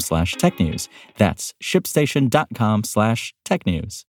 slash technews. That's shipstation.com slash technews.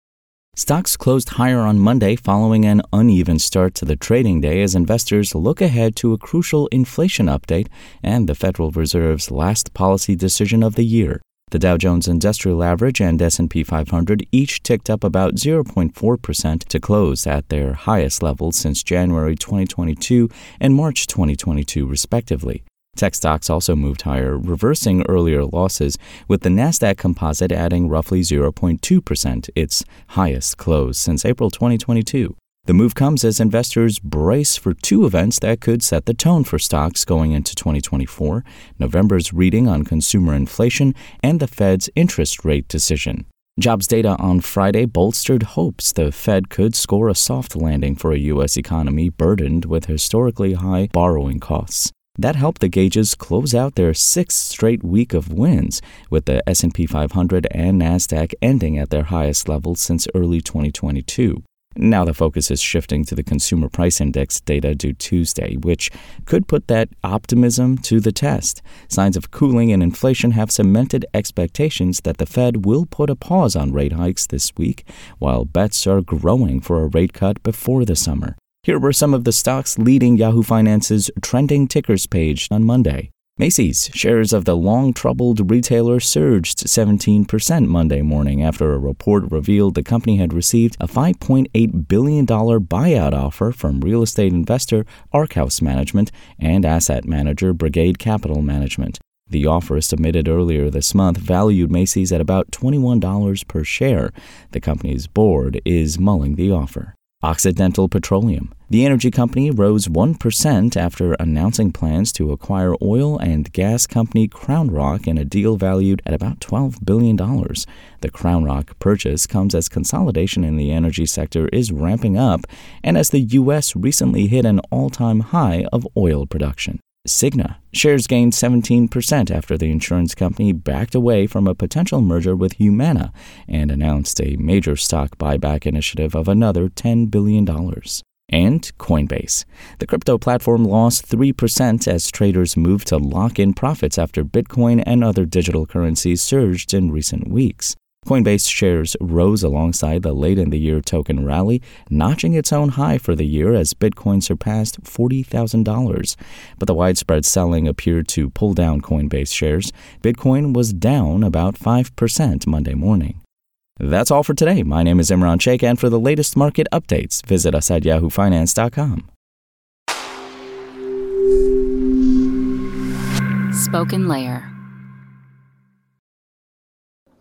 Stocks closed higher on Monday following an uneven start to the trading day as investors look ahead to a crucial inflation update and the Federal Reserve's last policy decision of the year. The Dow Jones Industrial Average and S&P 500 each ticked up about 0.4% to close at their highest levels since January 2022 and March 2022 respectively. Tech stocks also moved higher, reversing earlier losses, with the Nasdaq Composite adding roughly 0.2%, its highest close since April 2022. The move comes as investors brace for two events that could set the tone for stocks going into 2024 November's reading on consumer inflation and the Fed's interest rate decision. Jobs data on Friday bolstered hopes the Fed could score a soft landing for a U.S. economy burdened with historically high borrowing costs. That helped the gauges close out their sixth straight week of wins, with the S&P 500 and Nasdaq ending at their highest levels since early 2022. Now the focus is shifting to the consumer price index data due Tuesday, which could put that optimism to the test. Signs of cooling and inflation have cemented expectations that the Fed will put a pause on rate hikes this week, while bets are growing for a rate cut before the summer. Here were some of the stocks leading Yahoo Finance's trending tickers page on Monday. Macy's shares of the long troubled retailer surged 17% Monday morning after a report revealed the company had received a $5.8 billion buyout offer from real estate investor Arkhouse Management and asset manager Brigade Capital Management. The offer submitted earlier this month valued Macy's at about $21 per share. The company's board is mulling the offer. Occidental Petroleum. The energy company rose 1% after announcing plans to acquire oil and gas company CrownRock in a deal valued at about $12 billion. The CrownRock purchase comes as consolidation in the energy sector is ramping up and as the U.S. recently hit an all time high of oil production. Cigna. Shares gained 17% after the insurance company backed away from a potential merger with Humana and announced a major stock buyback initiative of another $10 billion. And Coinbase. The crypto platform lost 3% as traders moved to lock in profits after Bitcoin and other digital currencies surged in recent weeks. Coinbase shares rose alongside the late in the year token rally, notching its own high for the year as Bitcoin surpassed $40,000. But the widespread selling appeared to pull down Coinbase shares. Bitcoin was down about 5% Monday morning. That's all for today. My name is Imran Sheikh, and for the latest market updates, visit us at yahoofinance.com. Spoken Layer.